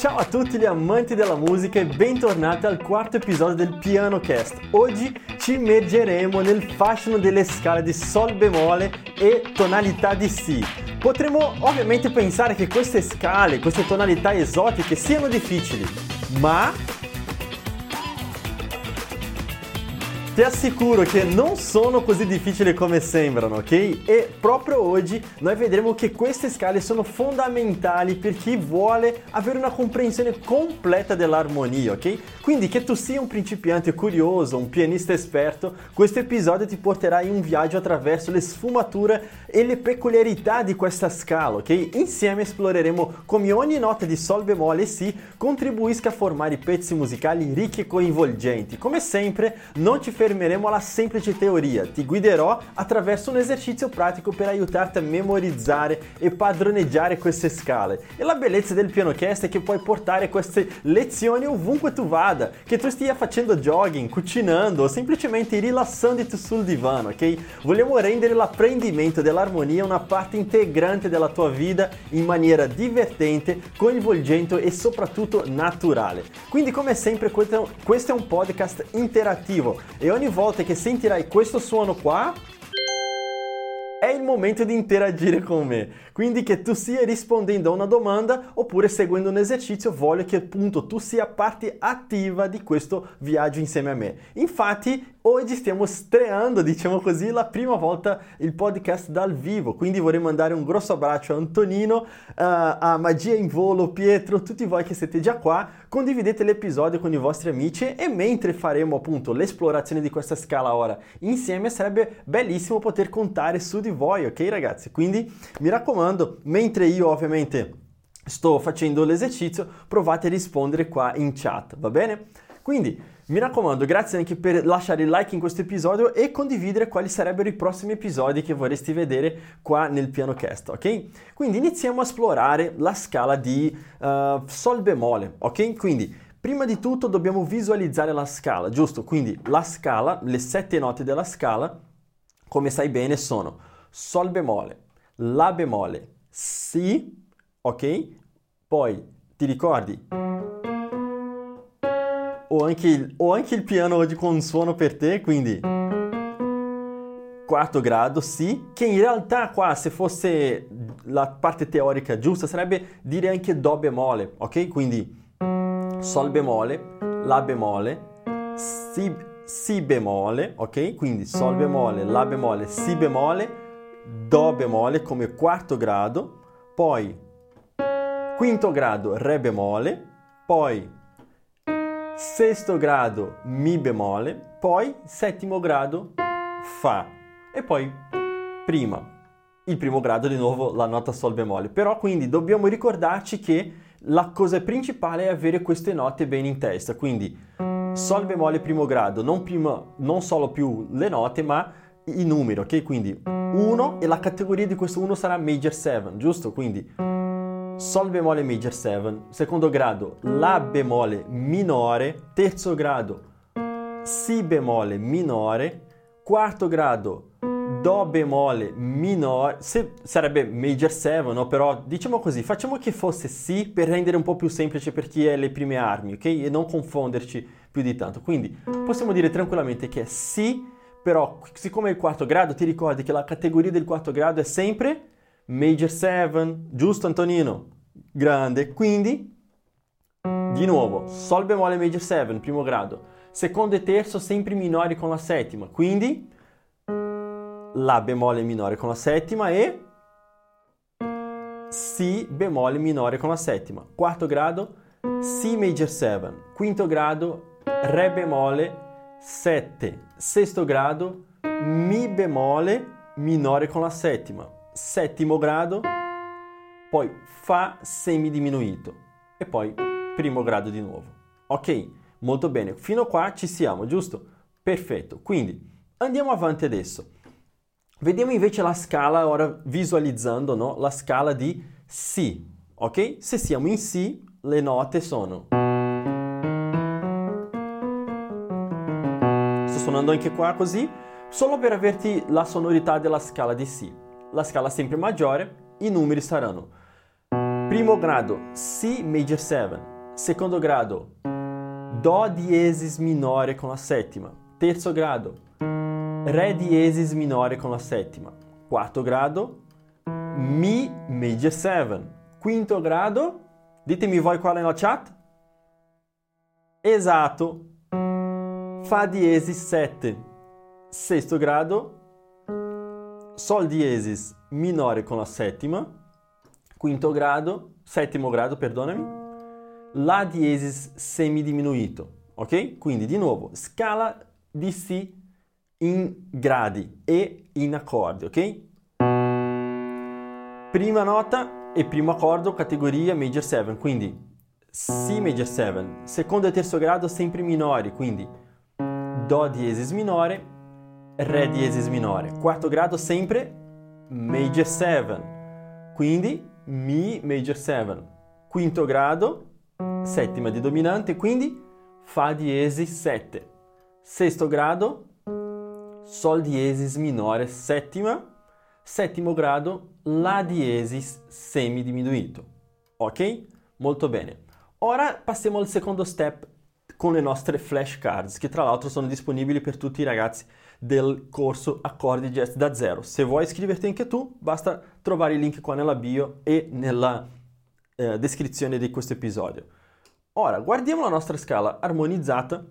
Ciao a tutti gli amanti della musica e bentornati al quarto episodio del Piano Cast. Oggi ci immergeremo nel fascino delle scale di Sol bemolle e tonalità di Si. Potremmo ovviamente pensare che queste scale, queste tonalità esotiche siano difficili, ma Ti assicuro che non sono così difficili come sembrano, ok? E proprio oggi noi vedremo che queste scale sono fondamentali per chi vuole avere una comprensione completa dell'armonia, ok? Quindi che tu sia un principiante curioso, un pianista esperto, questo episodio ti porterà in un viaggio attraverso le sfumature e le peculiarità di questa scala, ok? Insieme esploreremo come ogni nota di Sol bemolle e Si contribuisca a formare pezzi musicali ricchi e coinvolgenti. Come sempre, non ci fermeremo alla semplice teoria, ti guiderò attraverso un esercizio pratico per aiutarti a memorizzare e padroneggiare queste scale. E la bellezza del pianocast è che puoi portare queste lezioni ovunque tu vada, che tu stia facendo jogging, cucinando o semplicemente rilassandoti sul divano, ok? Vogliamo rendere l'apprendimento dell'armonia una parte integrante della tua vita in maniera divertente, coinvolgente e soprattutto naturale. Quindi come sempre questo è un podcast interattivo e ogni volta che sentirai questo suono qua, è il momento di interagire con me. Quindi che tu sia rispondendo a una domanda oppure seguendo un esercizio, voglio che appunto tu sia parte attiva di questo viaggio insieme a me. Infatti oggi stiamo strenando, diciamo così, la prima volta il podcast dal vivo, quindi vorrei mandare un grosso abbraccio a Antonino, uh, a Magia in Volo, Pietro, tutti voi che siete già qua, condividete l'episodio con i vostri amici e mentre faremo appunto l'esplorazione di questa scala ora insieme sarebbe bellissimo poter contare su di voi, ok ragazzi? Quindi mi raccomando, mentre io ovviamente sto facendo l'esercizio, provate a rispondere qua in chat, va bene? Quindi mi raccomando, grazie anche per lasciare il like in questo episodio e condividere quali sarebbero i prossimi episodi che vorresti vedere qua nel piano cast, ok? Quindi iniziamo a esplorare la scala di uh, Sol bemolle, ok? Quindi prima di tutto dobbiamo visualizzare la scala, giusto? Quindi la scala, le sette note della scala, come sai bene, sono Sol bemolle, La bemolle, Si, ok? Poi ti ricordi o anche, il, o anche il piano oggi con un suono per te, quindi quarto grado, sì, che in realtà qua se fosse la parte teorica giusta sarebbe dire anche do bemolle, ok? Quindi sol bemolle, la bemolle, si, si bemolle, ok? Quindi sol bemolle, la bemolle, si bemolle, do bemolle come quarto grado, poi quinto grado re bemolle, poi sesto grado Mi bemolle, poi settimo grado Fa e poi prima. Il primo grado di nuovo la nota Sol bemolle. Però quindi dobbiamo ricordarci che la cosa principale è avere queste note bene in testa. Quindi Sol bemolle primo grado, non, prima, non solo più le note ma i numeri, ok? Quindi 1 e la categoria di questo 1 sarà major 7, giusto? Quindi Sol bemolle major 7, secondo grado La bemolle minore, terzo grado Si bemolle minore, quarto grado Do bemolle minore, se, sarebbe major 7, no? però diciamo così, facciamo che fosse Si per rendere un po' più semplice per chi è le prime armi, ok? E non confonderci più di tanto. Quindi possiamo dire tranquillamente che è Si, però siccome è il quarto grado, ti ricordi che la categoria del quarto grado è sempre Major 7, giusto Antonino? Grande. Quindi, di nuovo, Sol bemolle Major 7, primo grado. Secondo e terzo sempre minori con la settima. Quindi, La bemolle minore con la settima e Si bemolle minore con la settima. Quarto grado, Si Major 7. Quinto grado, Re bemolle 7. Sesto grado, Mi bemolle minore con la settima settimo grado, poi Fa semidiminuito e poi primo grado di nuovo. Ok, molto bene, fino a qua ci siamo, giusto? Perfetto, quindi andiamo avanti adesso. Vediamo invece la scala, ora visualizzando no? la scala di Si, ok? Se siamo in Si, le note sono... Sto suonando anche qua così, solo per averti la sonorità della scala di Si la scala sempre maggiore, i numeri saranno Primo grado Si major 7. Secondo grado Dó diesis minore con la settima. Terzo grado Re diesis minore con la settima. Quarto grado Mi major 7. Quinto grado Ditemi voi quale nella chat. Esatto. Fa diesis 7. Sesto grado Sol diesis minore con la settima, quinto grado, settimo grado, perdonami, La diesis semidiminuito, ok? Quindi di nuovo, scala di Si in gradi e in accordi, ok? Prima nota e primo accordo, categoria major 7, quindi Si major 7, secondo e terzo grado sempre minori, quindi Do diesis minore, Re diesis minore. Quarto grado sempre major 7. Quindi Mi major 7. Quinto grado, settima di dominante, quindi Fa diesis 7. Sesto grado, Sol diesis minore settima. Settimo grado, La diesis semidiminuito. Ok? Molto bene. Ora passiamo al secondo step con le nostre flashcards, che tra l'altro sono disponibili per tutti i ragazzi del corso Accordi Jazz da zero. Se vuoi iscriverti anche tu, basta trovare il link qua nella bio e nella eh, descrizione di questo episodio. Ora, guardiamo la nostra scala armonizzata,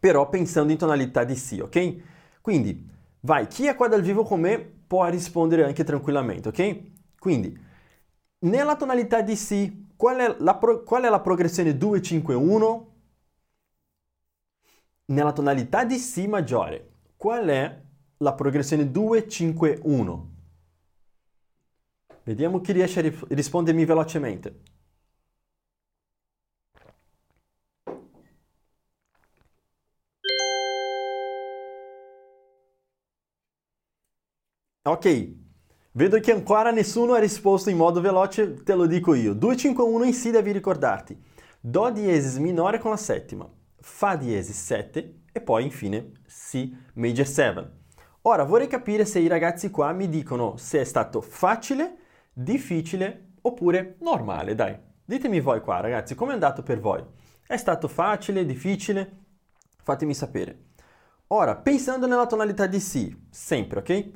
però pensando in tonalità di Si, ok? Quindi, vai, chi è qua dal vivo con me può rispondere anche tranquillamente, ok? Quindi, nella tonalità di Si, qual è la, pro- qual è la progressione 2-5-1? Nella tonalità di Si maggiore, qual è la progressione 2-5-1? Vediamo chi riesce a rispondermi velocemente. Ok, vedo che ancora nessuno ha risposto in modo veloce, te lo dico io. 2-5-1 in Si devi ricordarti. Do diesis minore con la settima, Fa diesis 7 e poi infine Si major 7. Ora vorrei capire se i ragazzi qua mi dicono se è stato facile, difficile oppure normale, dai. Ditemi voi qua ragazzi, come è andato per voi? È stato facile, difficile? Fatemi sapere. Ora, pensando nella tonalità di Si, sempre, ok?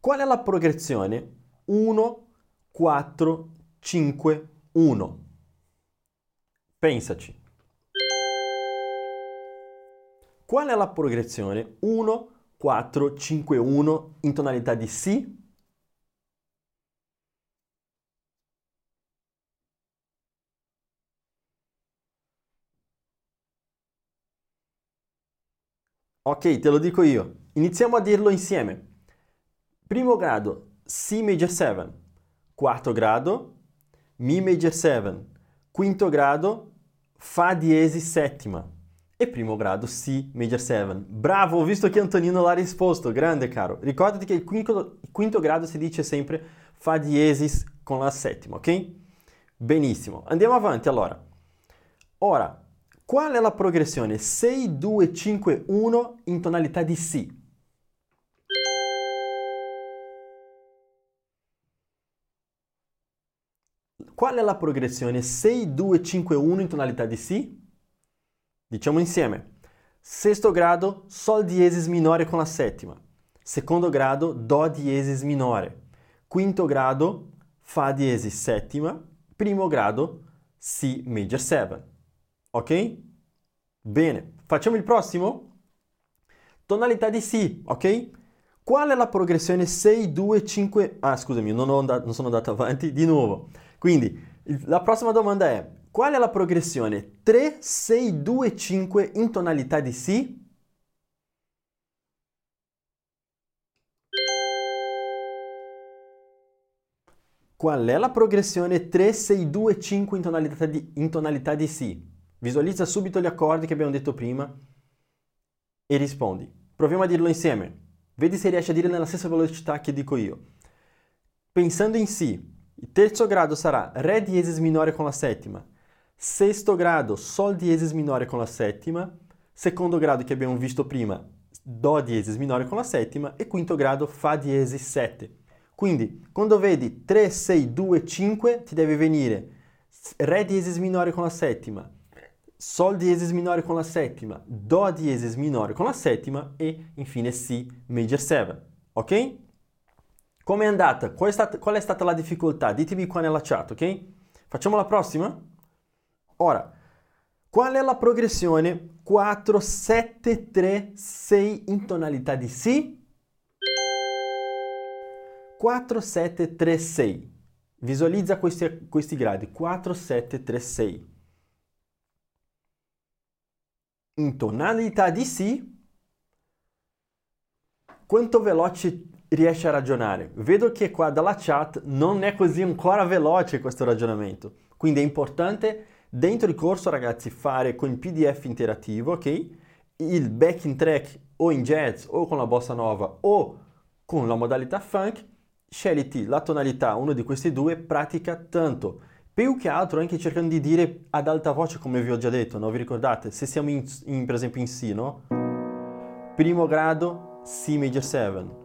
Qual è la progressione? 1, 4, 5, 1. Pensaci. Qual è la progressione? 1, 4, 5, 1 in tonalità di Si? Ok, te lo dico io. Iniziamo a dirlo insieme. Primo grado, Si major 7. Quarto grado, Mi major 7. Quinto grado, Fa diesis settima e primo grado Si major 7. Bravo, ho visto che Antonino l'ha risposto, grande caro. Ricordati che il quinto, il quinto grado si dice sempre Fa diesis con la settima, ok? Benissimo, andiamo avanti allora. Ora, qual è la progressione 6, 2, 5, 1 in tonalità di Si? Qual è la progressione 6, 2, 5, 1 in tonalità di Si? Diciamo insieme. Sesto grado, Sol diesis minore con la settima. Secondo grado, Do diesis minore. Quinto grado, Fa diesis settima. Primo grado, Si major 7. Ok? Bene, facciamo il prossimo? Tonalità di Si, ok? Qual è la progressione 6, 2, 5... Ah, scusami, non, andato, non sono andato avanti. Di nuovo. Quindi, la prossima domanda è Qual è la progressione 3, 6, 2, 5 in tonalità di Si? Qual è la progressione 3, 6, 2, 5 in tonalità di, in tonalità di Si? Visualizza subito gli accordi che abbiamo detto prima e rispondi. Proviamo a dirlo insieme. Vedi se riesci a dire nella stessa velocità che dico io. Pensando in Si, il terzo grado sarà Re diesis minore con la settima, Sesto grado, Sol diesis minore con la settima. Secondo grado che abbiamo visto prima, Do diesis minore con la settima. E quinto grado, Fa diesis 7. Quindi, quando vedi 3, 6, 2, 5, ti deve venire Re diesis minore con la settima, Sol diesis minore con la settima, Do diesis minore con la settima e infine Si major 7. Ok? Come è andata? Qual è, stata, qual è stata la difficoltà? Ditemi qua nella chat, ok? Facciamo la prossima? Ora, qual è la progressione 4, 7, 3, 6 in tonalità di Si? 4, 7, 3, 6. Visualizza questi, questi gradi. 4, 7, 3, 6. In tonalità di Si, quanto veloce riesce a ragionare? Vedo che qua dalla chat non è così ancora veloce questo ragionamento. Quindi è importante dentro il corso, ragazzi, fare con il PDF interattivo, ok? Il backing track o in jazz o con la bossa nova o con la modalità funk scegliti la tonalità, uno di questi due, pratica tanto. Più che altro anche cercando di dire ad alta voce, come vi ho già detto, no? Vi ricordate? Se siamo in, in, per esempio in Si, no? Primo grado, Si major 7.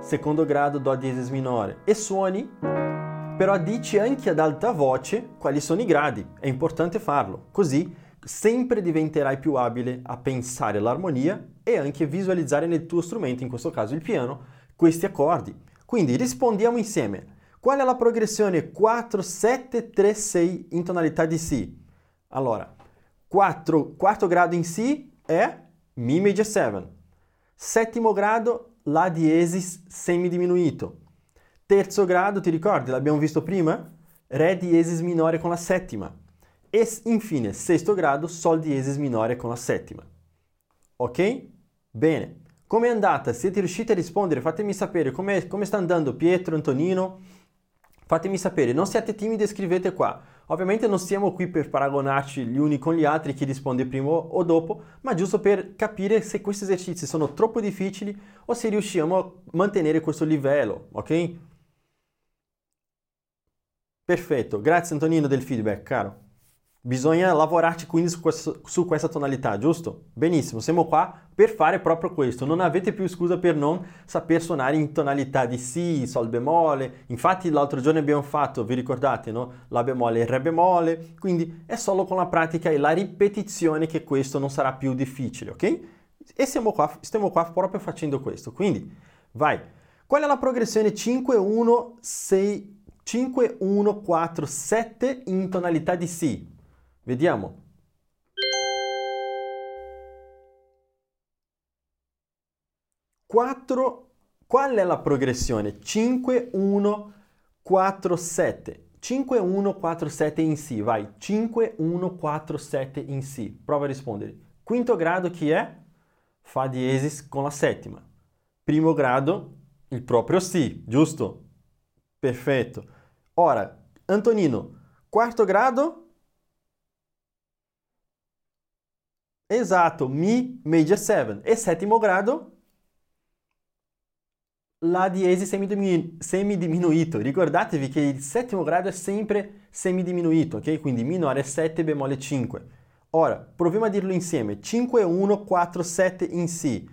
Secondo grado, Do diesis minore. E suoni, però dici anche ad alta voce quali sono i gradi. È importante farlo. Così sempre diventerai più abile a pensare l'armonia e anche visualizzare nel tuo strumento, in questo caso il piano, questi accordi. Quindi rispondiamo insieme. Qual è la progressione 4, 7, 3, 6 in tonalità di Si? Allora, 4, quarto grado in Si è Mi major 7. Settimo grado, La diesis semidiminuito. Terzo grado, ti ricordi, l'abbiamo visto prima? Re diesis minore con la settima. E infine, sesto grado, Sol diesis minore con la settima. Ok? Bene. Come è andata? Siete riusciti a rispondere? Fatemi sapere come, sta andando Pietro, Antonino. Fatemi sapere, non siate timidi e scrivete qua. Ovviamente non siamo qui per paragonarci gli uni con gli altri, chi risponde prima o dopo, ma giusto per capire se questi esercizi sono troppo difficili o se riusciamo a mantenere questo livello, ok? Perfetto, grazie Antonino del feedback, caro. Bisogna lavorarci quindi su, questo, su, questa tonalità, giusto? Benissimo, siamo qua per fare proprio questo. Non avete più scusa per non saper suonare in tonalità di Si, Sol bemolle. Infatti l'altro giorno abbiamo fatto, vi ricordate, no? La bemolle e Re bemolle. Quindi è solo con la pratica e la ripetizione che questo non sarà più difficile, ok? E siamo qua, stiamo qua proprio facendo questo. Quindi, vai. Qual è la progressione 5, 1, 6, 5, 1, 4, 7 in tonalità di Si? Vediamo. Quattro, qual è la progressione? 5, 1, 4, 7. 5, 1, 4, 7 in Si, vai. 5, 1, 4, 7 in Si. Prova a rispondere. Quinto grado chi è? Fa diesis con la settima. Primo grado, il proprio Si, giusto? Perfetto. Ora, Antonino, quarto grado? Esatto, Mi major 7. E settimo grado? La diesis semidiminuito. Ricordatevi che il settimo grado è sempre semidiminuito, ok? Quindi minore 7 bemolle 5. Ora, proviamo a dirlo insieme. 5, 1, 4, 7 in Si.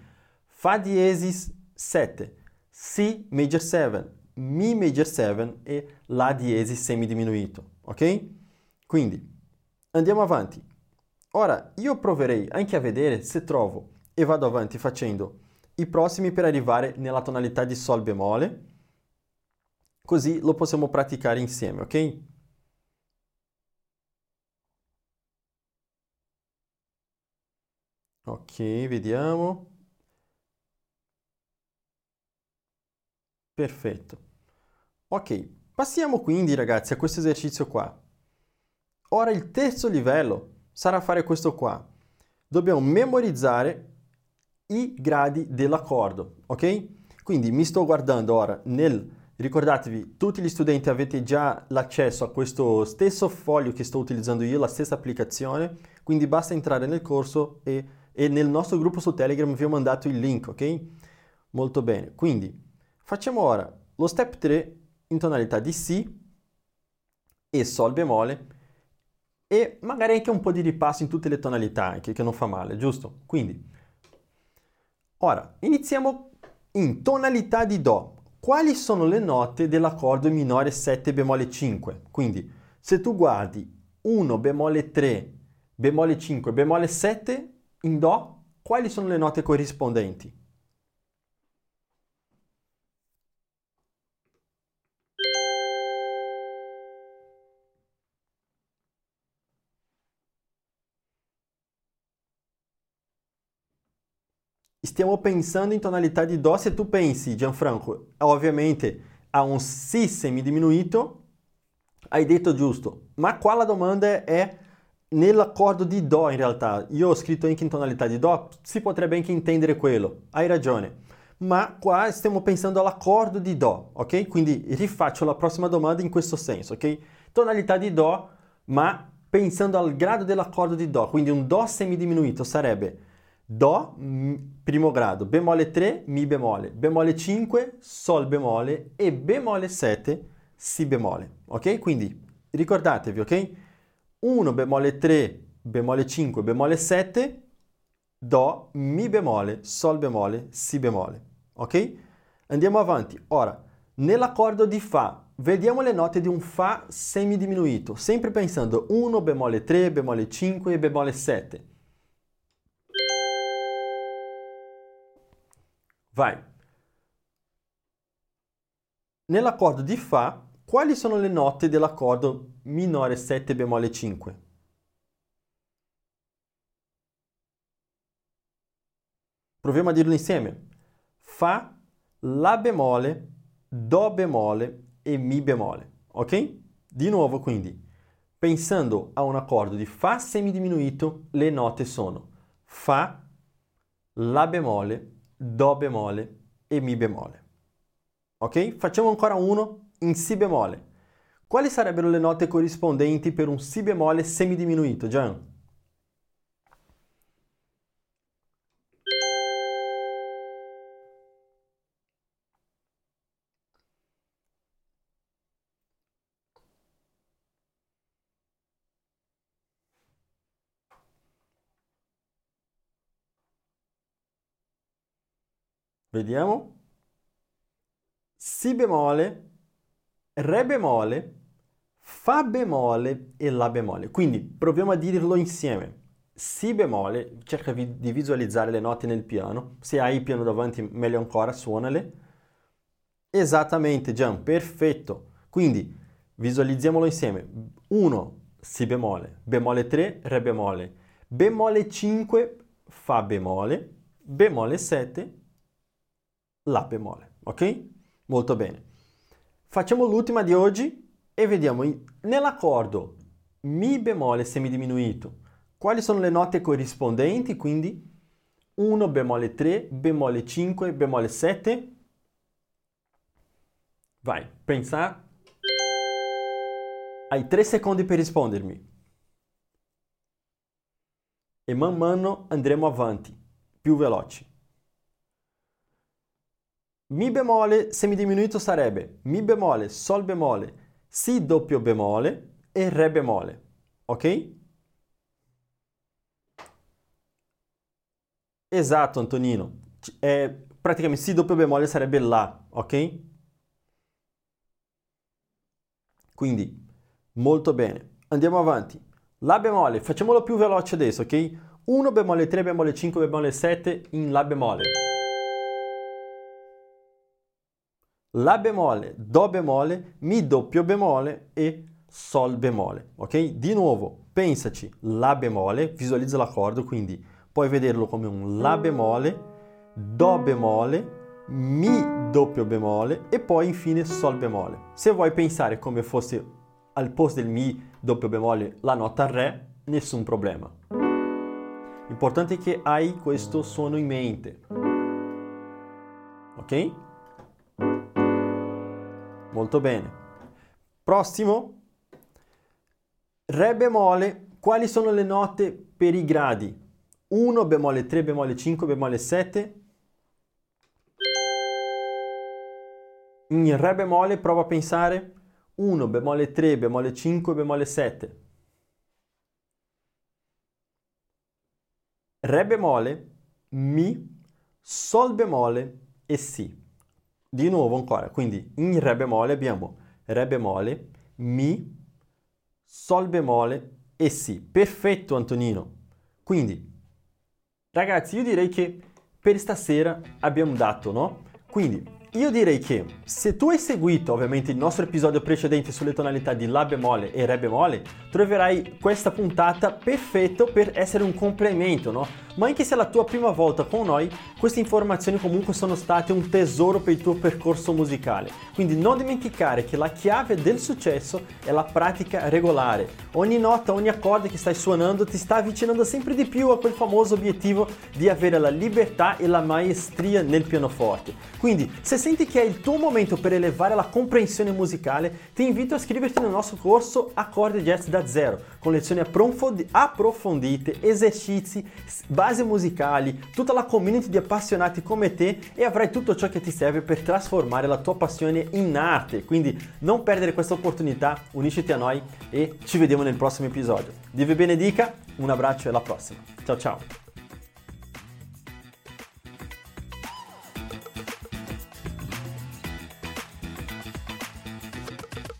Fa diesis 7. Si major 7. Mi major 7 e La diesis semidiminuito, ok? Quindi, andiamo avanti. Ora, io proverei anche a vedere se trovo e vado avanti facendo i prossimi per arrivare nella tonalità di Sol bemolle, così lo possiamo praticare insieme, ok? Ok, vediamo. Perfetto. Ok, passiamo quindi ragazzi a questo esercizio qua. Ora il terzo livello sarà fare questo qua. Dobbiamo memorizzare i gradi dell'accordo, ok? Quindi mi sto guardando ora nel... Ricordatevi, tutti gli studenti avete già l'accesso a questo stesso foglio che sto utilizzando io, la stessa applicazione, quindi basta entrare nel corso e, e nel nostro gruppo su Telegram vi ho mandato il link, ok? Molto bene, quindi facciamo ora lo step 3 in tonalità di Si e Sol bemolle e magari anche un po' di ripasso in tutte le tonalità, anche, che non fa male, giusto? Quindi, ora, iniziamo in tonalità di Do. quali sono le note dell'accordo minore 7 bemolle 5? Quindi se tu guardi 1 bemolle 3, bemolle 5, bemolle 7 in Do, quali sono le note corrispondenti? Stiamo pensando in tonalità di Do. Se tu pensi, Gianfranco, ovviamente a un Si semidiminuito, hai detto giusto. Ma qua la domanda è nell'accordo di Do in realtà. Io ho scritto anche in tonalità di Do, si potrebbe anche intendere quello. Hai ragione. Ma qua stiamo pensando all'accordo di Do, ok? Quindi rifaccio la prossima domanda in questo senso, ok? Tonalità di Do, ma pensando al grado dell'accordo di Do. Quindi un Do semidiminuito sarebbe Do, primo grado, bemolle 3, Mi bemolle, bemolle 5, Sol bemolle e bemolle 7, Si bemolle. Ok? Quindi ricordatevi, ok? 1 bemolle 3, bemolle 5, bemolle 7, Do, Mi bemolle, Sol bemolle, Si bemolle. Ok? Andiamo avanti. Ora, nell'accordo di Fa, vediamo le note di un Fa semidiminuito, sempre pensando 1 bemolle 3, bemolle 5 e bemolle 7. Vai. Nell'accordo di Fa, quali sono le note dell'accordo minore 7 bemolle 5? Proviamo a dirlo insieme. Fa, La bemolle, Do bemolle e Mi bemolle. Ok? Di nuovo quindi, pensando a un accordo di Fa semidiminuito, le note sono Fa, La bemolle, Do bemolle e Mi bemolle. Ok? Facciamo ancora uno in Si bemolle. Quali sarebbero le note corrispondenti per un Si bemolle semidiminuito, Gian? Vediamo. Si bemolle, Re bemolle, Fa bemolle e La bemolle. Quindi proviamo a dirlo insieme. Si bemolle, cerca di visualizzare le note nel piano. Se hai il piano davanti, meglio ancora, suonale. Esattamente, Gian, perfetto. Quindi visualizziamolo insieme. 1, Si bemolle, bemolle 3, Re bemolle, bemolle 5, Fa bemolle, bemolle 7, La bemolle, ok? Molto bene. Facciamo l'ultima di oggi e vediamo nell'accordo Mi bemolle semidiminuito quali sono le note corrispondenti, quindi 1 bemolle 3, bemolle 5, bemolle 7. Vai, pensa. Hai 3 secondi per rispondermi. E man mano andremo avanti, più veloci. Mi bemolle semidiminuito sarebbe Mi bemolle, Sol bemolle, Si doppio bemolle e Re bemolle. Ok? Esatto, Antonino. É, praticamente Si doppio bemolle sarebbe La, ok? Quindi, molto bene. Andiamo avanti. La bemolle, facciamolo più veloce adesso, ok? 1 bemolle 3 bemolle 5 bemolle 7 in La bemolle. La bemolle, Do bemolle, Mi doppio bemolle e Sol bemolle, ok? Di nuovo, pensaci, La bemolle, visualizza l'accordo, quindi puoi vederlo come un La bemolle, Do bemolle, Mi doppio bemolle e poi infine Sol bemolle. Se vuoi pensare come fosse al posto del Mi doppio bemolle la nota Re, nessun problema. L'importante è che hai questo suono in mente. Ok? Molto bene. Prossimo. Re bemolle. Quali sono le note per i gradi? 1, bemolle 3, bemolle 5, bemolle 7. In Re bemolle prova a pensare 1, bemolle 3, bemolle 5, bemolle 7. Re bemolle, Mi, Sol bemolle e Si. Di nuovo ancora, quindi in Re bemolle abbiamo Re bemolle, Mi, Sol bemolle e Si. Perfetto Antonino. Quindi, ragazzi, io direi che per stasera abbiamo dato, no? Quindi, io direi che se tu hai seguito ovviamente il nostro episodio precedente sulle tonalità di La bemolle e Re bemolle, troverai questa puntata perfetto per essere un complemento, no? Ma anche se è la tua prima volta con noi, queste informazioni comunque sono state un tesoro per il tuo percorso musicale. Quindi non dimenticare che la chiave del successo è la pratica regolare. Ogni nota, ogni accordo che stai suonando ti sta avvicinando sempre di più a quel famoso obiettivo di avere la libertà e la maestria nel pianoforte. Quindi, se senti che è il tuo momento per elevare la comprensione musicale, ti invito a iscriverti nel nostro corso Accordi Jazz da Zero, con lezioni approfondite, esercizi, basi musicali, tutta la community di appassionati come te e avrai tutto ciò che ti serve per trasformare la tua passione in arte. Quindi non perdere questa opportunità, unisciti a noi e ci vediamo nel prossimo episodio. Dio vi benedica, un abbraccio e alla prossima. Ciao ciao!